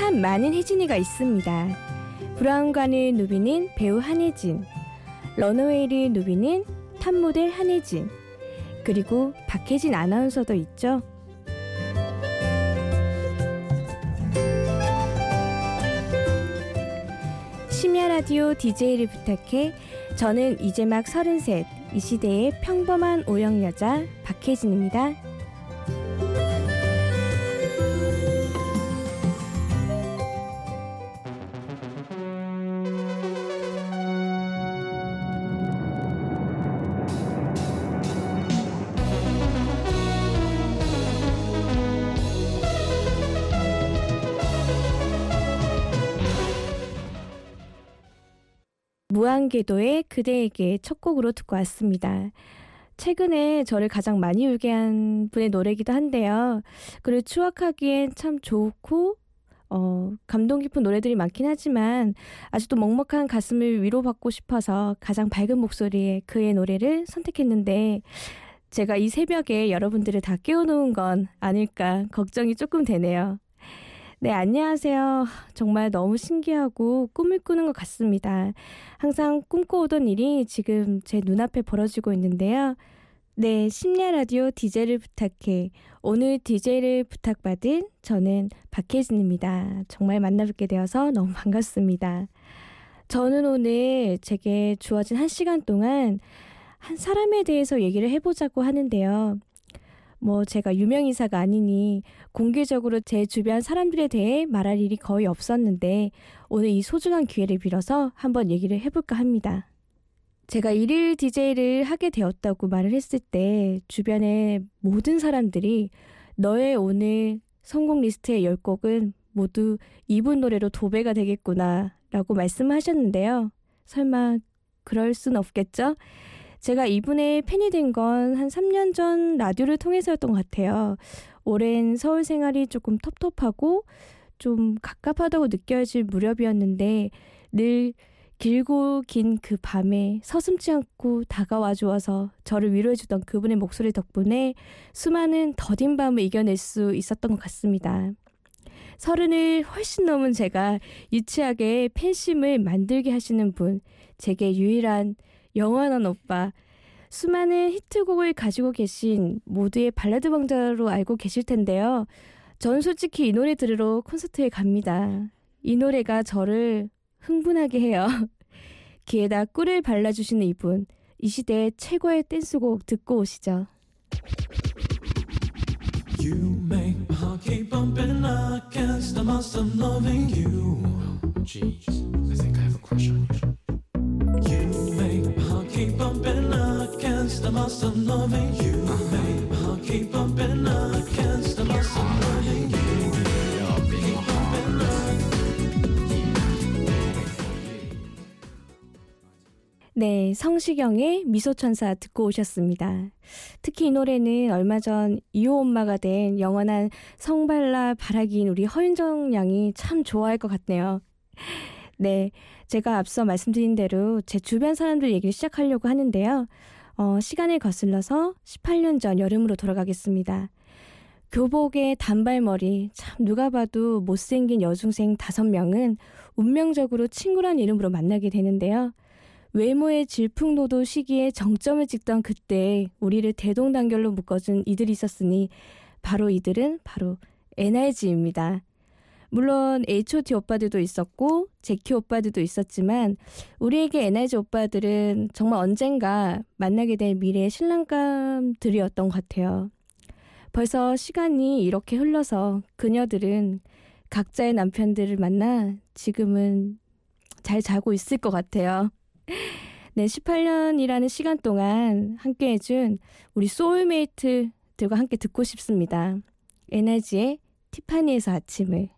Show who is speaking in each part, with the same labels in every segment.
Speaker 1: 참 많은 혜진이가 있습니다. 브라운관의 누비는 배우 한혜진, 런어웨이의 누비는 탑모델 한혜진, 그리고 박혜진 아나운서도 있죠. 심야 라디오 DJ를 부탁해 저는 이제 막 서른셋 이 시대의 평범한 오영 여자 박혜진입니다. 무한궤도의 그대에게 첫 곡으로 듣고 왔습니다. 최근에 저를 가장 많이 울게 한 분의 노래기도 한데요. 그리고 추억하기엔 참 좋고 어, 감동 깊은 노래들이 많긴 하지만 아직도 먹먹한 가슴을 위로받고 싶어서 가장 밝은 목소리의 그의 노래를 선택했는데 제가 이 새벽에 여러분들을 다 깨워놓은 건 아닐까 걱정이 조금 되네요. 네, 안녕하세요. 정말 너무 신기하고 꿈을 꾸는 것 같습니다. 항상 꿈꿔오던 일이 지금 제 눈앞에 벌어지고 있는데요. 네, 심야 라디오 DJ를 부탁해. 오늘 DJ를 부탁받은 저는 박혜진입니다. 정말 만나뵙게 되어서 너무 반갑습니다. 저는 오늘 제게 주어진 한 시간 동안 한 사람에 대해서 얘기를 해보자고 하는데요. 뭐 제가 유명인사가 아니니 공개적으로 제 주변 사람들에 대해 말할 일이 거의 없었는데 오늘 이 소중한 기회를 빌어서 한번 얘기를 해볼까 합니다. 제가 일일 DJ를 하게 되었다고 말을 했을 때 주변의 모든 사람들이 너의 오늘 성공 리스트의 10곡은 모두 이분 노래로 도배가 되겠구나 라고 말씀하셨는데요. 설마 그럴 순 없겠죠? 제가 이분의 팬이 된 건 한 3년 전 라디오를 통해서였던 것 같아요. 오랜 서울 생활이 조금 텁텁하고 좀 갑갑하다고 느껴질 무렵이었는데 늘 길고 긴 그 밤에 서슴지 않고 다가와 주어서 저를 위로해 주던 그분의 목소리 덕분에 수많은 더딘 밤을 이겨낼 수 있었던 것 같습니다. 서른을 훨씬 넘은 제가 유치하게 팬심을 만들게 하시는 분, 제게 유일한 영원한 오빠, 수많은 히트곡을 가지고 계신 모두의 발라드 왕자로 알고 계실 텐데요. 전 솔직히 이 노래 들으러 콘서트에 갑니다. 이 노래가 저를 흥분하게 해요. 귀에다 꿀을 발라주시는 이분, 이 시대 최고의 댄스곡 듣고 오시죠. You make my heart keep bumping. I can't stop myself loving you. Jeez, I think I have a crush on you. 네, 성시경의 미소천사 듣고 오셨습니다. 특히 이 노래는 얼마 전 이호 엄마가 된 영원한 성발라 바라기인 우리 허윤정 양이 참 좋아할 것 같네요. 네, 제가 앞서 말씀드린 대로 제 주변 사람들 얘기를 시작하려고 하는데요. 어, 시간을 거슬러서 18년 전 여름으로 돌아가겠습니다. 교복에 단발머리, 참 누가 봐도 못생긴 여중생 다섯 명은 운명적으로 친구란 이름으로 만나게 되는데요. 외모의 질풍노도 시기에 정점을 찍던 그때 우리를 대동단결로 묶어준 이들이 있었으니 바로 이들은 바로 NRG입니다. 물론 H.O.T 오빠들도 있었고 제키 오빠들도 있었지만 우리에게 NRG 오빠들은 정말 언젠가 만나게 될 미래의 신랑감들이었던 것 같아요. 벌써 시간이 이렇게 흘러서 그녀들은 각자의 남편들을 만나 지금은 잘 자고 있을 것 같아요. 네, 18년이라는 시간 동안 함께 해준 우리 소울메이트들과 함께 듣고 싶습니다. 에너지의 티파니에서 아침을.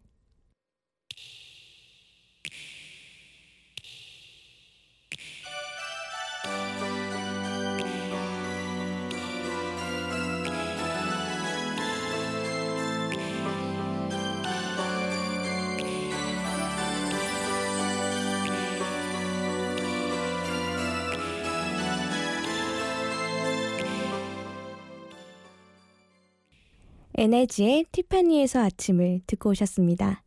Speaker 1: 에너지의 티파니에서 아침을 듣고 오셨습니다.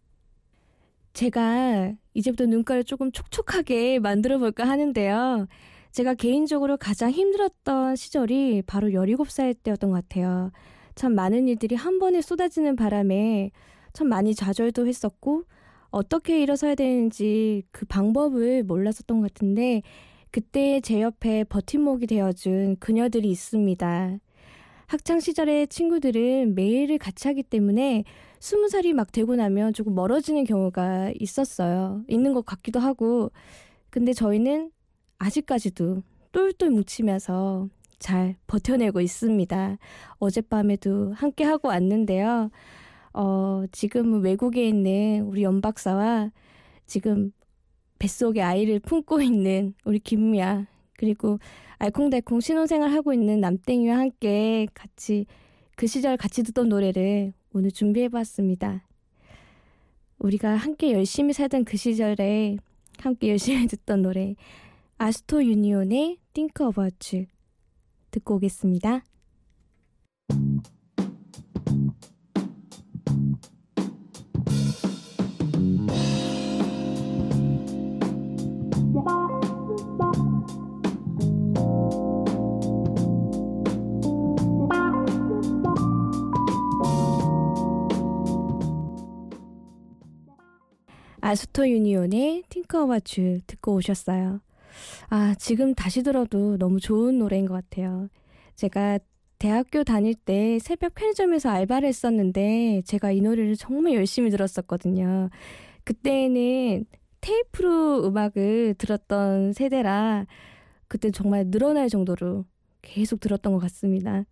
Speaker 1: 제가 이제부터 눈가를 조금 촉촉하게 만들어 볼까 하는데요. 제가 개인적으로 가장 힘들었던 시절이 바로 17살 때였던 것 같아요. 참 많은 일들이 한 번에 쏟아지는 바람에 참 많이 좌절도 했었고 어떻게 일어서야 되는지 그 방법을 몰랐었던 것 같은데 그때 제 옆에 버팀목이 되어준 그녀들이 있습니다. 학창 시절의 친구들은 매일을 같이 하기 때문에 스무 살이 막 되고 나면 조금 멀어지는 경우가 있었어요. 있는 것 같기도 하고. 근데 저희는 아직까지도 똘똘 뭉치면서 잘 버텨내고 있습니다. 어젯밤에도 함께 하고 왔는데요. 어, 지금은 외국에 있는 우리 연박사와 지금 뱃속에 아이를 품고 있는 우리 김미아 그리고 알콩달콩 신혼생활 하고 있는 남땡이와 함께 같이 그 시절 같이 듣던 노래를 오늘 준비해봤습니다. 우리가 함께 열심히 살던 그 시절에 함께 열심히 듣던 노래 아스토 유니온의 Think About You 듣고 오겠습니다. 아스토 유니온의 팅커 어바츄 듣고 오셨어요. 아, 지금 다시 들어도 너무 좋은 노래인 것 같아요. 제가 대학교 다닐 때 새벽 편의점에서 알바를 했었는데 제가 이 노래를 정말 열심히 들었었거든요. 그때는 테이프로 음악을 들었던 세대라 그때 정말 늘어날 정도로 계속 들었던 것 같습니다.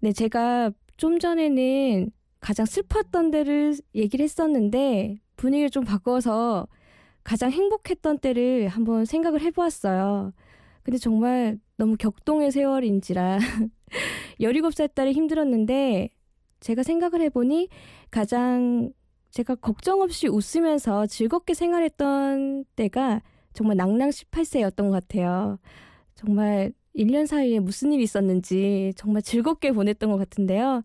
Speaker 1: 네, 제가 좀 전에는 가장 슬펐던 때를 얘기를 했었는데 분위기를 좀 바꿔서 가장 행복했던 때를 한번 생각을 해보았어요. 근데 정말 너무 격동의 세월인지라 17살 딸이 힘들었는데 제가 생각을 해보니 가장 제가 걱정 없이 웃으면서 즐겁게 생활했던 때가 정말 낭낭 18세였던 것 같아요. 정말 1년 사이에 무슨 일이 있었는지 정말 즐겁게 보냈던 것 같은데요.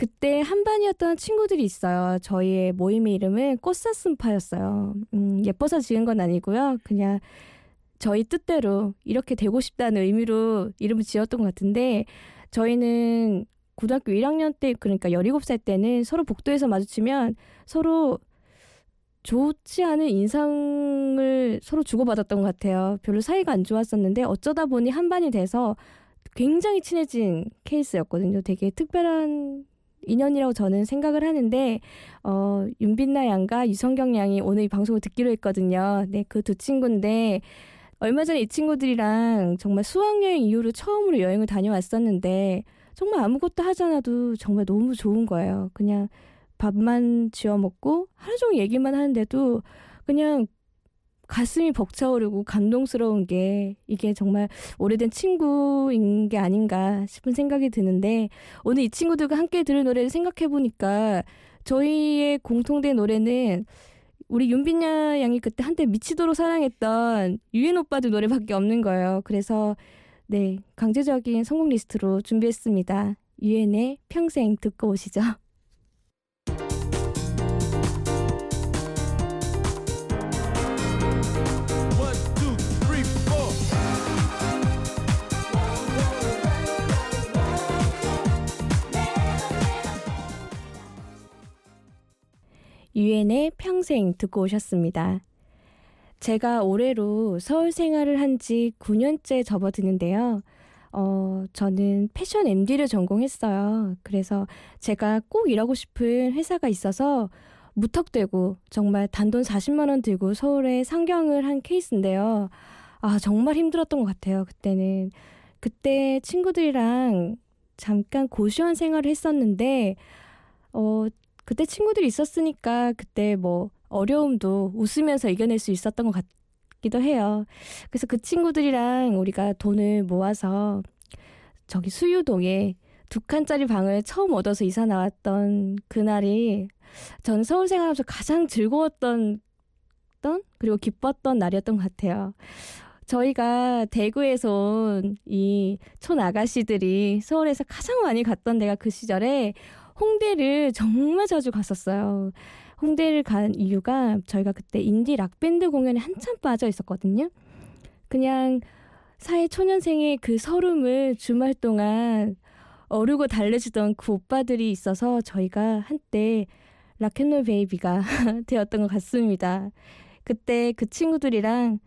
Speaker 1: 그때 한반이었던 친구들이 있어요. 저희의 모임의 이름은 꽃사슴파였어요. 음, 예뻐서 지은 건 아니고요. 그냥 저희 뜻대로 이렇게 되고 싶다는 의미로 이름을 지었던 것 같은데 저희는 고등학교 1학년 때 그러니까 17살 때는 서로 복도에서 마주치면 서로 좋지 않은 인상을 서로 주고받았던 것 같아요. 별로 사이가 안 좋았었는데 어쩌다 보니 한반이 돼서 굉장히 친해진 케이스였거든요. 되게 특별한 인연이라고 저는 생각을 하는데 어 윤빛나 양과 유성경 양이 오늘 이 방송을 듣기로 했거든요. 네, 그 두 친구인데 얼마 전에 이 친구들이랑 정말 수학여행 이후로 처음으로 여행을 다녀왔었는데 정말 아무것도 하지 않아도 정말 너무 좋은 거예요. 그냥 밥만 지어 먹고 하루 종일 얘기만 하는데도 그냥 가슴이 벅차오르고 감동스러운 게 이게 정말 오래된 친구인 게 아닌가 싶은 생각이 드는데 오늘 이 친구들과 함께 들을 노래를 생각해 보니까 저희의 공통된 노래는 우리 윤빈야 양이 그때 한때 미치도록 사랑했던 유엔 오빠들 노래밖에 없는 거예요. 그래서 네 강제적인 성공 리스트로 준비했습니다. 유엔의 평생 듣고 오시죠. 유엔의 평생 듣고 오셨습니다. 제가 올해로 서울 생활을 한 지 9년째 접어드는데요. 어, 저는 패션 MD를 전공했어요. 그래서 제가 꼭 일하고 싶은 회사가 있어서 무턱대고 정말 단돈 40만원 들고 서울에 상경을 한 케이스인데요. 아, 정말 힘들었던 것 같아요. 그때는. 그때 친구들이랑 잠깐 고시원 생활을 했었는데, 어, 그때 친구들이 있었으니까 그때 뭐 어려움도 웃으면서 이겨낼 수 있었던 것 같기도 해요. 그래서 그 친구들이랑 우리가 돈을 모아서 저기 수유동에 두 칸짜리 방을 처음 얻어서 이사 나왔던 그날이 전 서울 생활하면서 가장 즐거웠던 그리고 기뻤던 날이었던 것 같아요. 저희가 대구에서 온 이 촌 아가씨들이 서울에서 가장 많이 갔던 데가 그 시절에 홍대를 정말 자주 갔었어요. 홍대를 간 이유가 저희가 그때 인디 락밴드 공연에 한참 빠져 있었거든요. 그냥 사회 초년생의 그 서름을 주말 동안 어르고 달래주던 그 오빠들이 있어서 저희가 한때 락앤롤 베이비가 되었던 것 같습니다. 그때 그 친구들이랑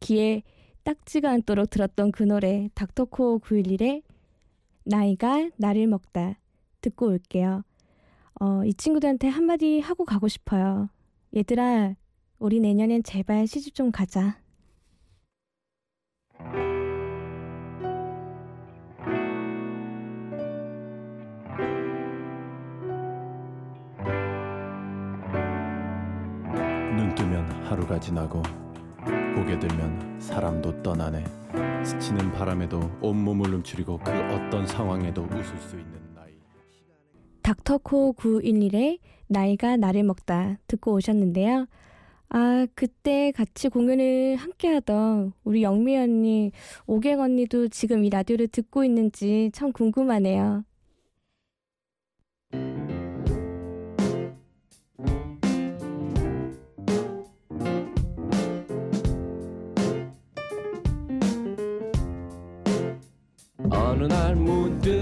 Speaker 1: 귀에 딱지가 않도록 들었던 그 노래 닥터코어 911의 나이가 나를 먹다 듣고 올게요. 어, 이 친구들한테 한마디 하고 가고 싶어요. 얘들아, 우리 내년엔 제발 시집 좀 가자.
Speaker 2: 눈 뜨면 하루가 지나고 고개 들면 사람도 떠나네 스치는 바람에도 온몸을 움츠리고 그 어떤 상황에도 웃을 수 있는
Speaker 1: 닥터코 911의 나이가 나를 먹다 듣고 오셨는데요. 아, 그때 같이 공연을 함께 하던 우리 영미 언니, 오갱 언니도 지금 이 라디오를 듣고 있는지 참 궁금하네요.
Speaker 3: 어느 날 문득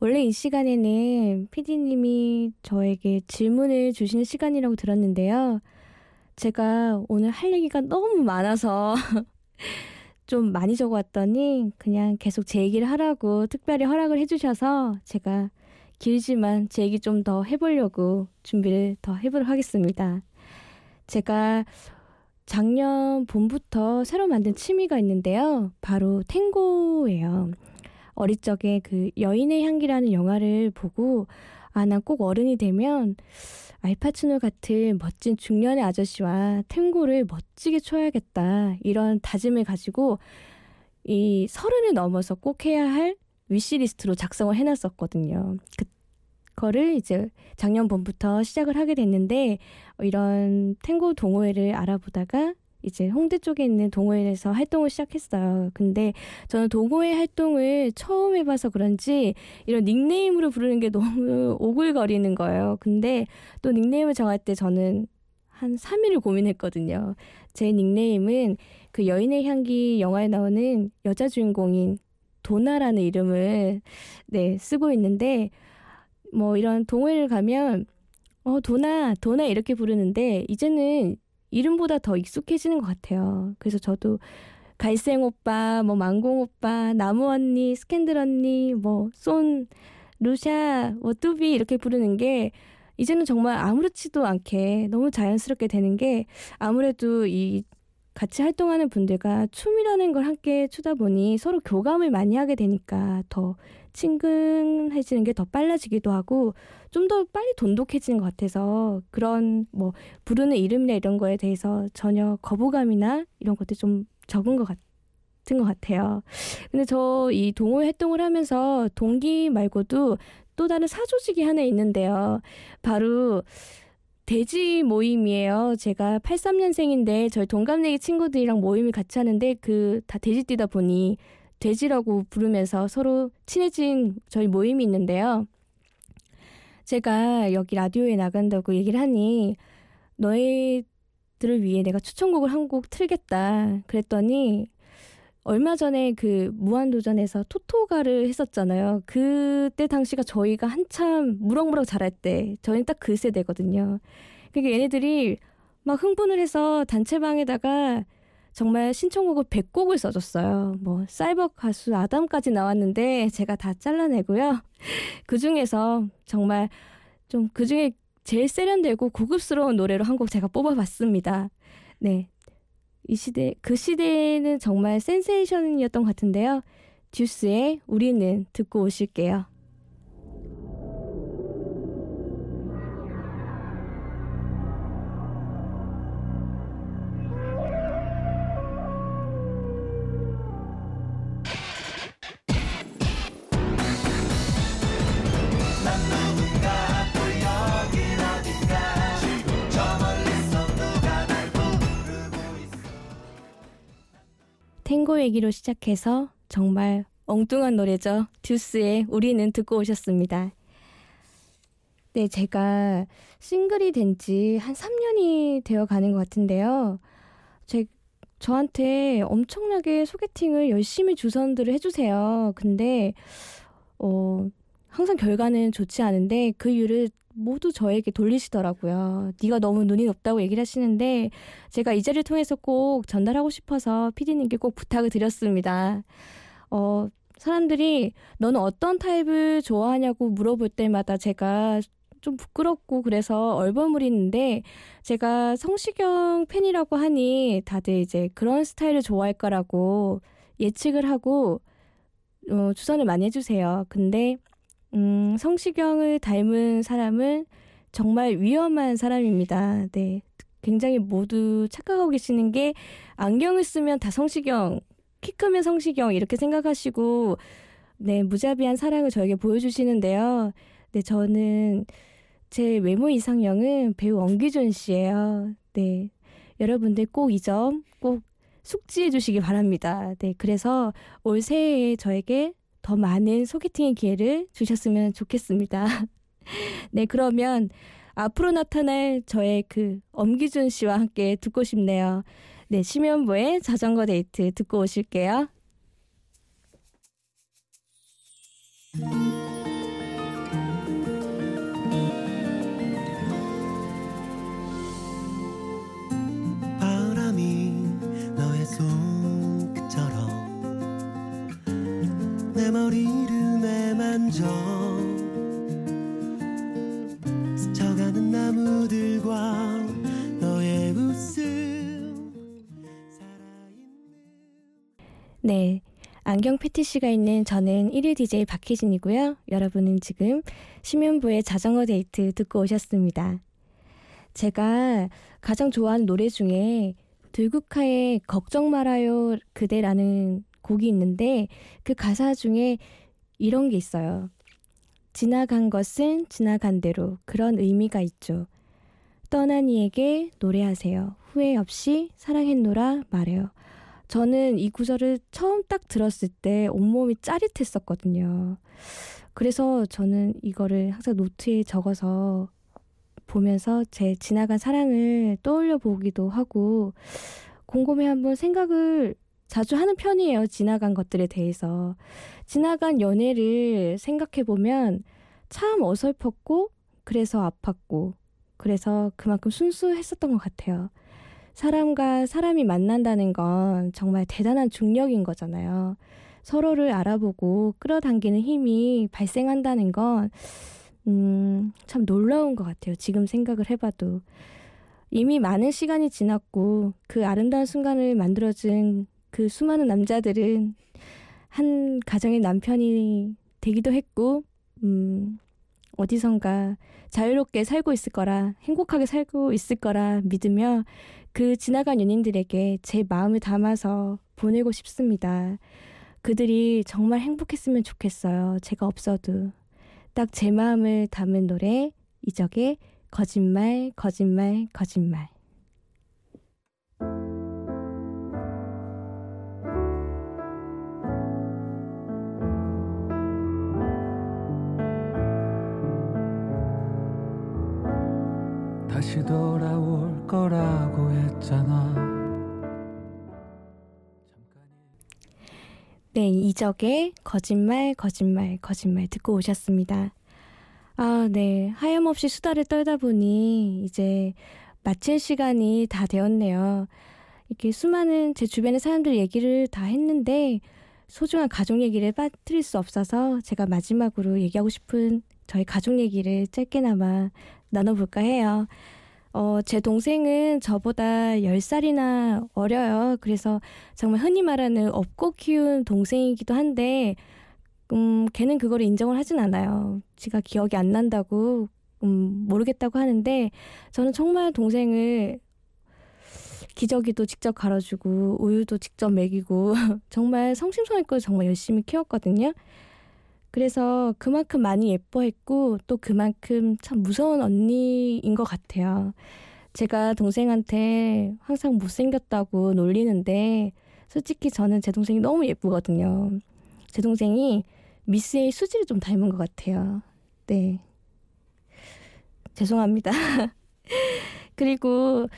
Speaker 1: 원래 이 시간에는 PD님이 저에게 질문을 주시는 시간이라고 들었는데요. 제가 오늘 할 얘기가 너무 많아서 좀 많이 적어왔더니 그냥 계속 제 얘기를 하라고 특별히 허락을 해주셔서 제가 길지만 제 얘기 좀 더 해보려고 준비를 더 해보도록 하겠습니다. 제가 작년 봄부터 새로 만든 취미가 있는데요. 바로 탱고예요. 어릴 적에 그 여인의 향기라는 영화를 보고 아, 난 꼭 어른이 되면 알파치노 같은 멋진 중년의 아저씨와 탱고를 멋지게 춰야겠다. 이런 다짐을 가지고 이 서른을 넘어서 꼭 해야 할 위시리스트로 작성을 해놨었거든요. 그 거를 이제 작년 봄부터 시작을 하게 됐는데 이런 탱고 동호회를 알아보다가 이제 홍대 쪽에 있는 동호회에서 활동을 시작했어요. 근데 저는 동호회 활동을 처음 해봐서 그런지 이런 닉네임으로 부르는 게 너무 오글거리는 거예요. 근데 또 닉네임을 정할 때 저는 한 3일을 고민했거든요. 제 닉네임은 그 여인의 향기 영화에 나오는 여자 주인공인 도나라는 이름을 네, 쓰고 있는데 뭐 이런 동호회를 가면 어, 도나, 도나 이렇게 부르는데 이제는 이름보다 더 익숙해지는 것 같아요. 그래서 저도 갈생 오빠, 뭐 망공 오빠, 나무 언니, 스캔들 언니, 뭐 쏜, 루샤, 뭐 뚜비 이렇게 부르는 게 이제는 정말 아무렇지도 않게 너무 자연스럽게 되는 게 아무래도 이 같이 활동하는 분들과 춤이라는 걸 함께 추다 보니 서로 교감을 많이 하게 되니까 더 친근해지는 게 더 빨라지기도 하고 좀 더 빨리 돈독해지는 것 같아서 그런 뭐 부르는 이름이나 이런 거에 대해서 전혀 거부감이나 이런 것들 좀 적은 것 같은 것 같아요. 근데 저 이 동호회 활동을 하면서 동기 말고도 또 다른 사조직이 하나 있는데요. 바로 돼지 모임이에요. 제가 83년생인데 저희 동갑내기 친구들이랑 모임을 같이 하는데 그 다 돼지 뛰다 보니 돼지라고 부르면서 서로 친해진 저희 모임이 있는데요. 제가 여기 라디오에 나간다고 얘기를 하니 너희들을 위해 내가 추천곡을 한 곡 틀겠다. 그랬더니 얼마 전에 그 무한도전에서 토토가를 했었잖아요. 그때 당시가 저희가 한참 무럭무럭 자랄 때, 저희는 딱 그 세대거든요. 그러니까 얘네들이 막 흥분을 해서 단체방에다가 정말 신청곡을 100곡을 써줬어요. 뭐 사이버 가수 아담까지 나왔는데 제가 다 잘라내고요. 그 중에서 정말 좀 그 중에 제일 세련되고 고급스러운 노래로 한 곡 제가 뽑아봤습니다. 네. 이 시대, 그 시대에는 정말 센세이션이었던 것 같은데요. 듀스의 우리는 듣고 오실게요. 탱고 얘기로 시작해서 정말 엉뚱한 노래죠. 듀스의 우리는 듣고 오셨습니다. 네, 제가 싱글이 된 지 한 3년이 되어 가는 것 같은데요. 제, 저한테 엄청나게 소개팅을 열심히 주선들을 해주세요. 근데, 어, 항상 결과는 좋지 않은데 그 이유를 모두 저에게 돌리시더라고요. 네가 너무 눈이 높다고 얘기를 하시는데 제가 이 자리를 통해서 꼭 전달하고 싶어서 피디님께 꼭 부탁을 드렸습니다. 어, 사람들이 너는 어떤 타입을 좋아하냐고 물어볼 때마다 제가 좀 부끄럽고 그래서 얼버무리는데 제가 성시경 팬이라고 하니 다들 이제 그런 스타일을 좋아할 거라고 예측을 하고 어, 추천을 많이 해주세요. 근데 음, 성시경을 닮은 사람은 정말 위험한 사람입니다. 네. 굉장히 모두 착각하고 계시는 게 안경을 쓰면 다 성시경, 키 크면 성시경 이렇게 생각하시고 네, 무자비한 사랑을 저에게 보여주시는데요. 네, 저는 제 외모 이상형은 배우 엄기준 씨예요. 네. 여러분들 꼭 이 점 꼭 숙지해 주시기 바랍니다. 네. 그래서 올 새해에 저에게 더 많은 소개팅의 기회를 주셨으면 좋겠습니다. 네, 그러면 앞으로 나타날 저의 그 엄기준 씨와 함께 듣고 싶네요. 네, 심연보의 자전거 데이트 듣고 오실게요.
Speaker 4: 내 머리를 매만져 스쳐가는 나무들과 너의 웃음
Speaker 1: 네. 안경 패티시가 있는 저는 1일 DJ 박혜진이고요. 여러분은 지금 심연보의 자전거 데이트 듣고 오셨습니다. 제가 가장 좋아하는 노래 중에 들국화의 걱정 말아요 그대라는 곡이 있는데 그 가사 중에 이런 게 있어요. 지나간 것은 지나간 대로 그런 의미가 있죠. 떠난 이에게 노래하세요. 후회 없이 사랑했노라 말해요. 저는 이 구절을 처음 딱 들었을 때 온몸이 짜릿했었거든요. 그래서 저는 이거를 항상 노트에 적어서 보면서 제 지나간 사랑을 떠올려 보기도 하고 곰곰이 한번 생각을 자주 하는 편이에요. 지나간 것들에 대해서. 지나간 연애를 생각해 보면 참 어설펐고 그래서 아팠고 그래서 그만큼 순수했었던 것 같아요. 사람과 사람이 만난다는 건 정말 대단한 중력인 거잖아요. 서로를 알아보고 끌어당기는 힘이 발생한다는 건, 음, 참 놀라운 것 같아요. 지금 생각을 해봐도. 이미 많은 시간이 지났고, 그 아름다운 순간을 만들어준 그 수많은 남자들은 한 가정의 남편이 되기도 했고, 음, 어디선가 자유롭게 살고 있을 거라, 행복하게 살고 있을 거라 믿으며 그 지나간 연인들에게 제 마음을 담아서 보내고 싶습니다. 그들이 정말 행복했으면 좋겠어요. 제가 없어도. 딱 제 마음을 담은 노래, 이적의 거짓말, 거짓말, 거짓말. 네, 이적의 거짓말, 거짓말, 거짓말 듣고 오셨습니다. 아, 네. 하염없이 수다를 떨다 보니 이제 마칠 시간이 다 되었네요. 이렇게 수많은 제 주변의 사람들 얘기를 다 했는데 소중한 가족 얘기를 빠뜨릴 수 없어서 제가 마지막으로 얘기하고 싶은 저희 가족 얘기를 짧게나마 나눠볼까 해요. 어, 제 동생은 저보다 10살이나 어려요. 그래서 정말 흔히 말하는 업고 키운 동생이기도 한데, 음, 걔는 그거를 인정을 하진 않아요. 지가 기억이 안 난다고, 음, 모르겠다고 하는데, 저는 정말 동생을 기저귀도 직접 갈아주고, 우유도 직접 먹이고, 정말 성심성의껏 정말 열심히 키웠거든요. 그래서 그만큼 많이 예뻐했고 또 그만큼 참 무서운 언니인 것 같아요. 제가 동생한테 항상 못생겼다고 놀리는데 솔직히 저는 제 동생이 너무 예쁘거든요. 제 동생이 미스의 수지를 좀 닮은 것 같아요. 네. 죄송합니다. 그리고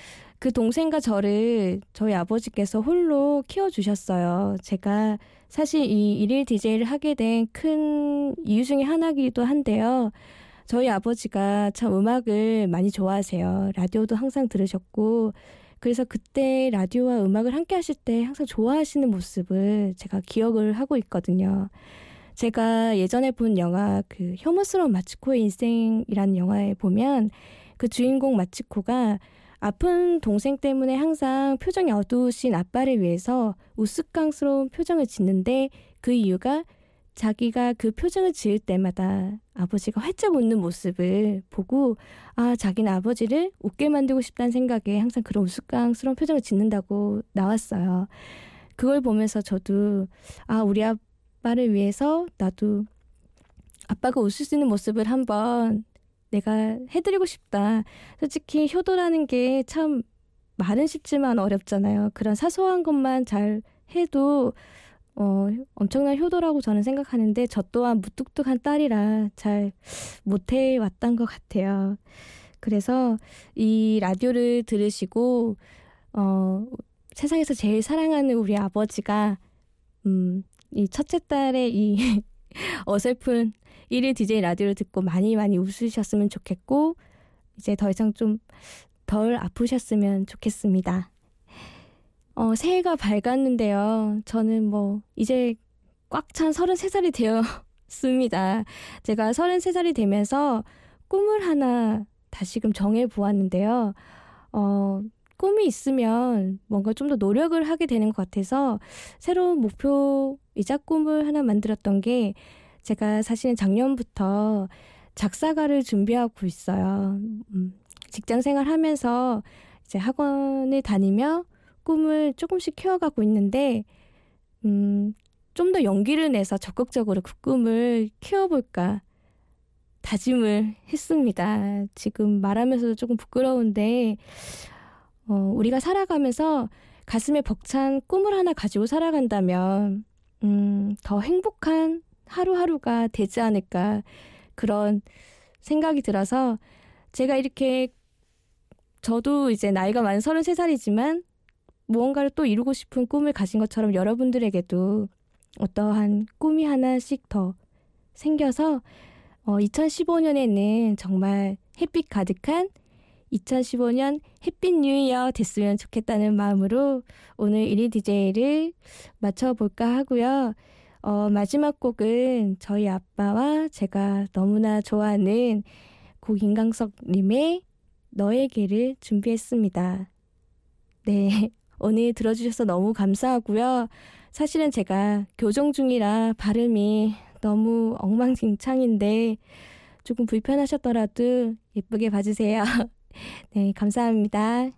Speaker 1: 그 동생과 저를 저희 아버지께서 홀로 키워주셨어요. 제가 사실 이 일일 DJ를 하게 된 큰 이유 중에 하나기도 한데요. 저희 아버지가 참 음악을 많이 좋아하세요. 라디오도 항상 들으셨고, 그래서 그때 라디오와 음악을 함께 하실 때 항상 좋아하시는 모습을 제가 기억을 하고 있거든요. 제가 예전에 본 영화 그 혐오스러운 마치코의 인생이라는 영화에 보면 그 주인공 마치코가 아픈 동생 때문에 항상 표정이 어두우신 아빠를 위해서 우스꽝스러운 표정을 짓는데 그 이유가 자기가 그 표정을 지을 때마다 아버지가 활짝 웃는 모습을 보고 아 자기는 아버지를 웃게 만들고 싶다는 생각에 항상 그런 우스꽝스러운 표정을 짓는다고 나왔어요. 그걸 보면서 저도 아 우리 아빠를 위해서 나도 아빠가 웃을 수 있는 모습을 한번 내가 해드리고 싶다. 솔직히 효도라는 게 참 말은 쉽지만 어렵잖아요. 그런 사소한 것만 잘 해도 어, 엄청난 효도라고 저는 생각하는데 저 또한 무뚝뚝한 딸이라 잘 못해 왔던 것 같아요. 그래서 이 라디오를 들으시고 어, 세상에서 제일 사랑하는 우리 아버지가 음, 이 첫째 딸의 이 어설픈 일일 DJ 라디오를 듣고 많이 많이 웃으셨으면 좋겠고 이제 더 이상 좀 덜 아프셨으면 좋겠습니다. 어, 새해가 밝았는데요. 저는 뭐 이제 꽉 찬 33살이 되었습니다. 제가 33살이 되면서 꿈을 하나 다시금 정해 보았는데요. 어, 꿈이 있으면 뭔가 좀 더 노력을 하게 되는 것 같아서 새로운 목표이자 꿈을 하나 만들었던 게 제가 사실은 작년부터 작사가를 준비하고 있어요. 음, 직장 생활 하면서 이제 학원을 다니며 꿈을 조금씩 키워가고 있는데, 음, 좀 더 용기를 내서 적극적으로 그 꿈을 키워볼까 다짐을 했습니다. 지금 말하면서도 조금 부끄러운데, 어, 우리가 살아가면서 가슴에 벅찬 꿈을 하나 가지고 살아간다면, 음, 더 행복한 하루하루가 되지 않을까 그런 생각이 들어서 제가 이렇게 저도 이제 나이가 만 33살이지만 무언가를 또 이루고 싶은 꿈을 가진 것처럼 여러분들에게도 어떠한 꿈이 하나씩 더 생겨서 어, 2015년에는 정말 햇빛 가득한 2015년 햇빛 뉴이어 됐으면 좋겠다는 마음으로 오늘 1위 DJ를 맞춰볼까 하고요. 어, 마지막 곡은 저희 아빠와 제가 너무나 좋아하는 곡 인강석님의 너에게를 준비했습니다. 네. 오늘 들어주셔서 너무 감사하고요. 사실은 제가 교정 중이라 발음이 너무 엉망진창인데 조금 불편하셨더라도 예쁘게 봐주세요. 네, 감사합니다.